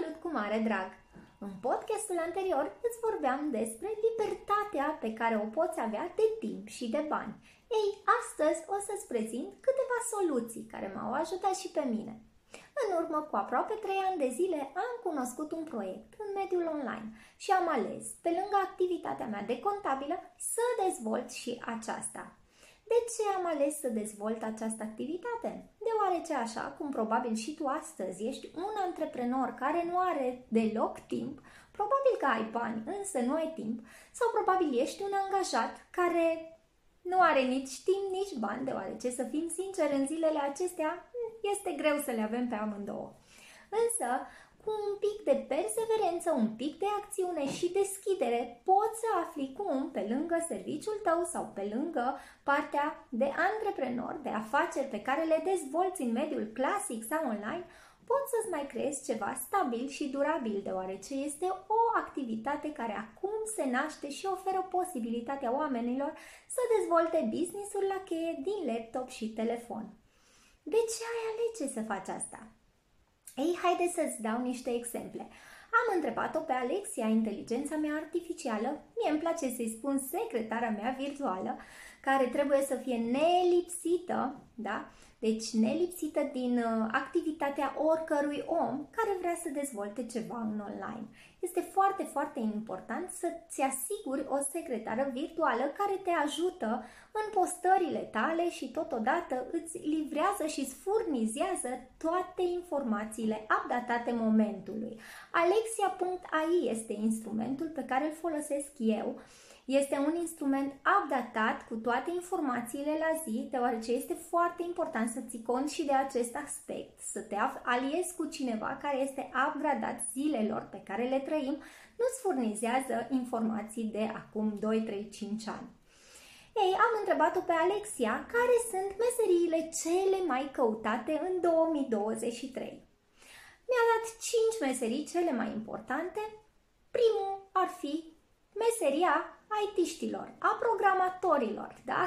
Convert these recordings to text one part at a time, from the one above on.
salut cu mare drag! În podcastul anterior îți vorbeam despre libertatea pe care o poți avea de timp și de bani. Ei, astăzi o să-ți prezint câteva soluții care m-au ajutat și pe mine. În urmă cu aproape 3 ani de zile am cunoscut un proiect în mediul online și am ales, pe lângă activitatea mea de contabilă, să dezvolt și aceasta. De ce am ales să dezvolt această activitate? Deoarece așa, cum probabil și tu astăzi ești un antreprenor care nu are deloc timp, probabil că ai bani, însă nu ai timp, sau probabil ești un angajat care nu are nici timp, nici bani, deoarece, să fim sinceri, în zilele acestea este greu să le avem pe amândouă. Însă, cu un pic de perseverență, un pic de acțiune și deschidere, poți să afli cum, pe lângă serviciul tău sau pe lângă partea de antreprenor, de afaceri pe care le dezvolți în mediul clasic sau online, poți să-ți mai creezi ceva stabil și durabil, deoarece este o activitate care acum se naște și oferă posibilitatea oamenilor să dezvolte business-uri la cheie din laptop și telefon. De ce ai alege să faci asta? Ei, haide să-ți dau niște exemple. Am întrebat-o pe Alexia, inteligența mea artificială, mie îmi place să-i spun secretara mea virtuală, care trebuie să fie nelipsită, da? Deci nelipsită din uh, activitatea oricărui om care vrea să dezvolte ceva în online. Este foarte, foarte important să-ți asiguri o secretară virtuală care te ajută în postările tale și totodată îți livrează și îți furnizează toate informațiile updatate momentului. Alexia.ai este instrumentul pe care îl folosesc eu este un instrument updatat cu toate informațiile la zi, deoarece este foarte important să ții cont și de acest aspect, să te aliezi cu cineva care este upgradat zilelor pe care le trăim, nu-ți furnizează informații de acum 2, 3, 5 ani. Ei, am întrebat-o pe Alexia care sunt meseriile cele mai căutate în 2023. Mi-a dat 5 meserii cele mai importante. Primul ar fi meseria IT-știlor, a programatorilor, da?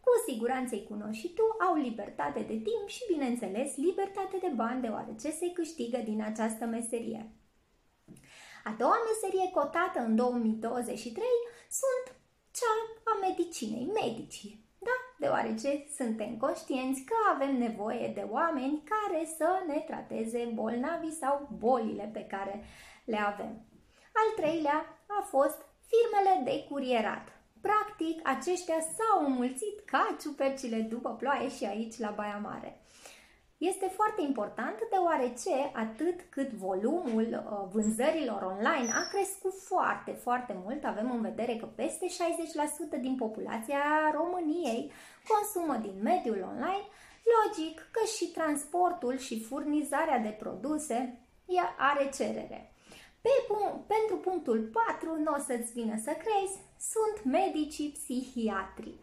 Cu siguranță îi cunoști și tu, au libertate de timp și, bineînțeles, libertate de bani, deoarece se câștigă din această meserie. A doua meserie cotată în 2023 sunt cea a medicinei, medicii, da? Deoarece suntem conștienți că avem nevoie de oameni care să ne trateze bolnavii sau bolile pe care le avem. Al treilea a fost firmele de curierat. Practic, aceștia s-au înmulțit ca ciupercile după ploaie și aici la Baia Mare. Este foarte important deoarece atât cât volumul uh, vânzărilor online a crescut foarte, foarte mult, avem în vedere că peste 60% din populația României consumă din mediul online, logic că și transportul și furnizarea de produse are cerere. Pe, pentru punctul 4, nu o să-ți vină să crezi, sunt medicii psihiatri.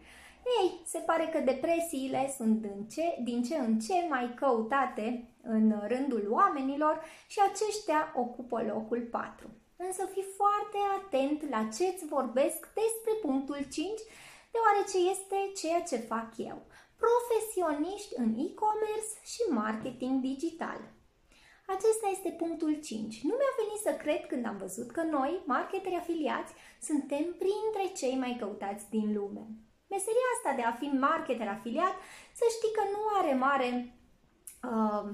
Ei, se pare că depresiile sunt din ce, din ce în ce mai căutate în rândul oamenilor și aceștia ocupă locul 4. Însă fi foarte atent la ce îți vorbesc despre punctul 5, deoarece este ceea ce fac eu. Profesioniști în e-commerce și marketing digital. Acesta este punctul 5. Nu mi-a venit să cred când am văzut că noi, marketeri afiliați, suntem printre cei mai căutați din lume. Meseria asta de a fi marketer afiliat, să știi că nu are mare... Uh,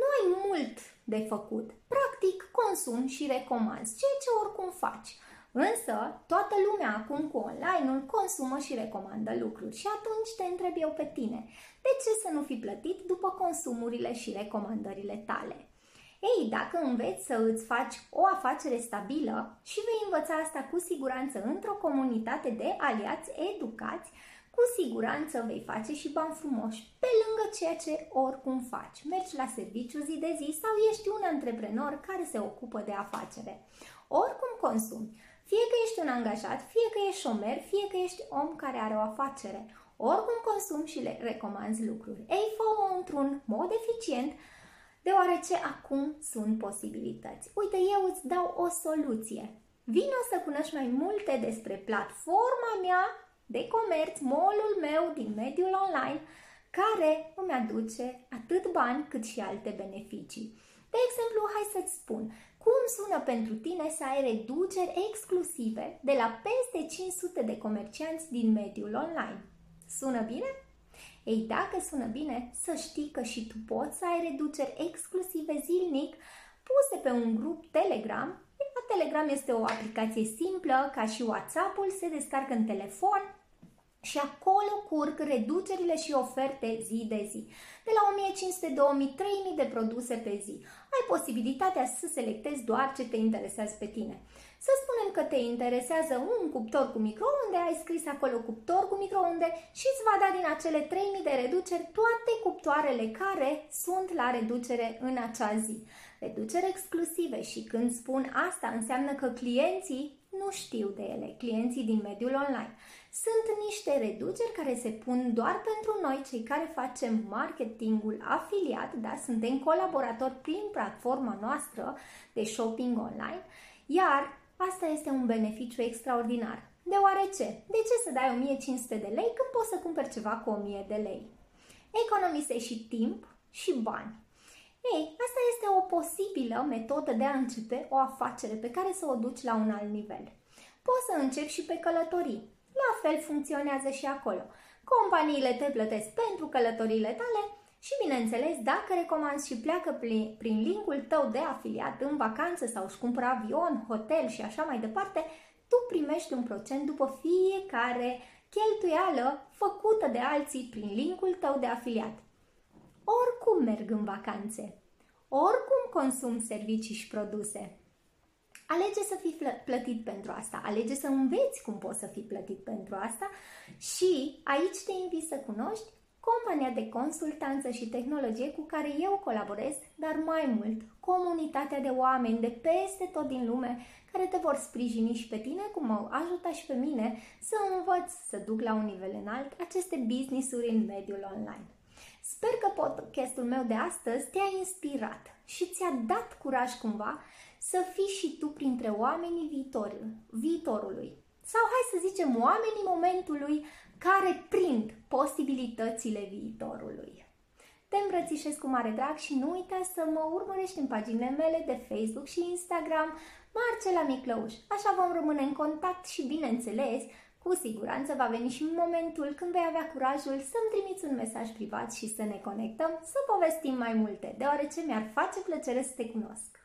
nu ai mult de făcut. Practic, consum și recomanzi, ceea ce oricum faci. Însă, toată lumea acum cu online-ul consumă și recomandă lucruri și atunci te întreb eu pe tine, de ce să nu fi plătit după consumurile și recomandările tale? Ei, dacă înveți să îți faci o afacere stabilă și vei învăța asta cu siguranță într-o comunitate de aliați educați, cu siguranță vei face și bani frumoși, pe lângă ceea ce oricum faci. Mergi la serviciu zi de zi sau ești un antreprenor care se ocupă de afacere. Oricum consumi, fie că ești un angajat, fie că ești șomer, fie că ești om care are o afacere. Oricum consum și le recomanzi lucruri. Ei, fă într-un mod eficient, deoarece acum sunt posibilități. Uite, eu îți dau o soluție. Vino să cunoști mai multe despre platforma mea de comerț, molul meu din mediul online, care îmi aduce atât bani cât și alte beneficii. De exemplu, hai să-ți spun, cum sună pentru tine să ai reduceri exclusive de la peste 500 de comercianți din mediul online? Sună bine? Ei, dacă sună bine, să știi că și tu poți să ai reduceri exclusive zilnic puse pe un grup Telegram. Telegram este o aplicație simplă, ca și WhatsApp-ul, se descarcă în telefon, și acolo curg reducerile și oferte zi de zi. De la 1500, 2000, 3000 de produse pe zi. Ai posibilitatea să selectezi doar ce te interesează pe tine. Să spunem că te interesează un cuptor cu microunde, ai scris acolo cuptor cu microunde și îți va da din acele 3000 de reduceri toate cuptoarele care sunt la reducere în acea zi. Reduceri exclusive și când spun asta înseamnă că clienții nu știu de ele, clienții din mediul online. Sunt niște reduceri care se pun doar pentru noi, cei care facem marketingul afiliat, da? suntem colaboratori prin platforma noastră de shopping online, iar Asta este un beneficiu extraordinar. Deoarece, de ce să dai 1500 de lei când poți să cumperi ceva cu 1000 de lei? Economisești și timp și bani. Ei, asta este o posibilă metodă de a începe o afacere pe care să o duci la un alt nivel. Poți să începi și pe călătorii. La fel funcționează și acolo. Companiile te plătesc pentru călătoriile tale și, bineînțeles, dacă recomanzi și pleacă prin, prin linkul tău de afiliat în vacanță sau își cumpără avion, hotel și așa mai departe, tu primești un procent după fiecare cheltuială făcută de alții prin linkul tău de afiliat. Oricum merg în vacanțe, oricum consum servicii și produse. Alege să fii plătit pentru asta, alege să înveți cum poți să fii plătit pentru asta și aici te invit să cunoști compania de consultanță și tehnologie cu care eu colaborez, dar mai mult, comunitatea de oameni de peste tot din lume care te vor sprijini și pe tine, cum m-au ajutat și pe mine să învăț să duc la un nivel înalt aceste business-uri în mediul online. Sper că podcastul meu de astăzi te-a inspirat și ți-a dat curaj cumva să fii și tu printre oamenii viitorului, viitorului. Sau hai să zicem oamenii momentului care prind posibilitățile viitorului. Te îmbrățișez cu mare drag și nu uita să mă urmărești în paginile mele de Facebook și Instagram Marcela Miclăuș. Așa vom rămâne în contact și, bineînțeles, cu siguranță va veni și momentul când vei avea curajul să-mi trimiți un mesaj privat și să ne conectăm, să povestim mai multe, deoarece mi-ar face plăcere să te cunosc.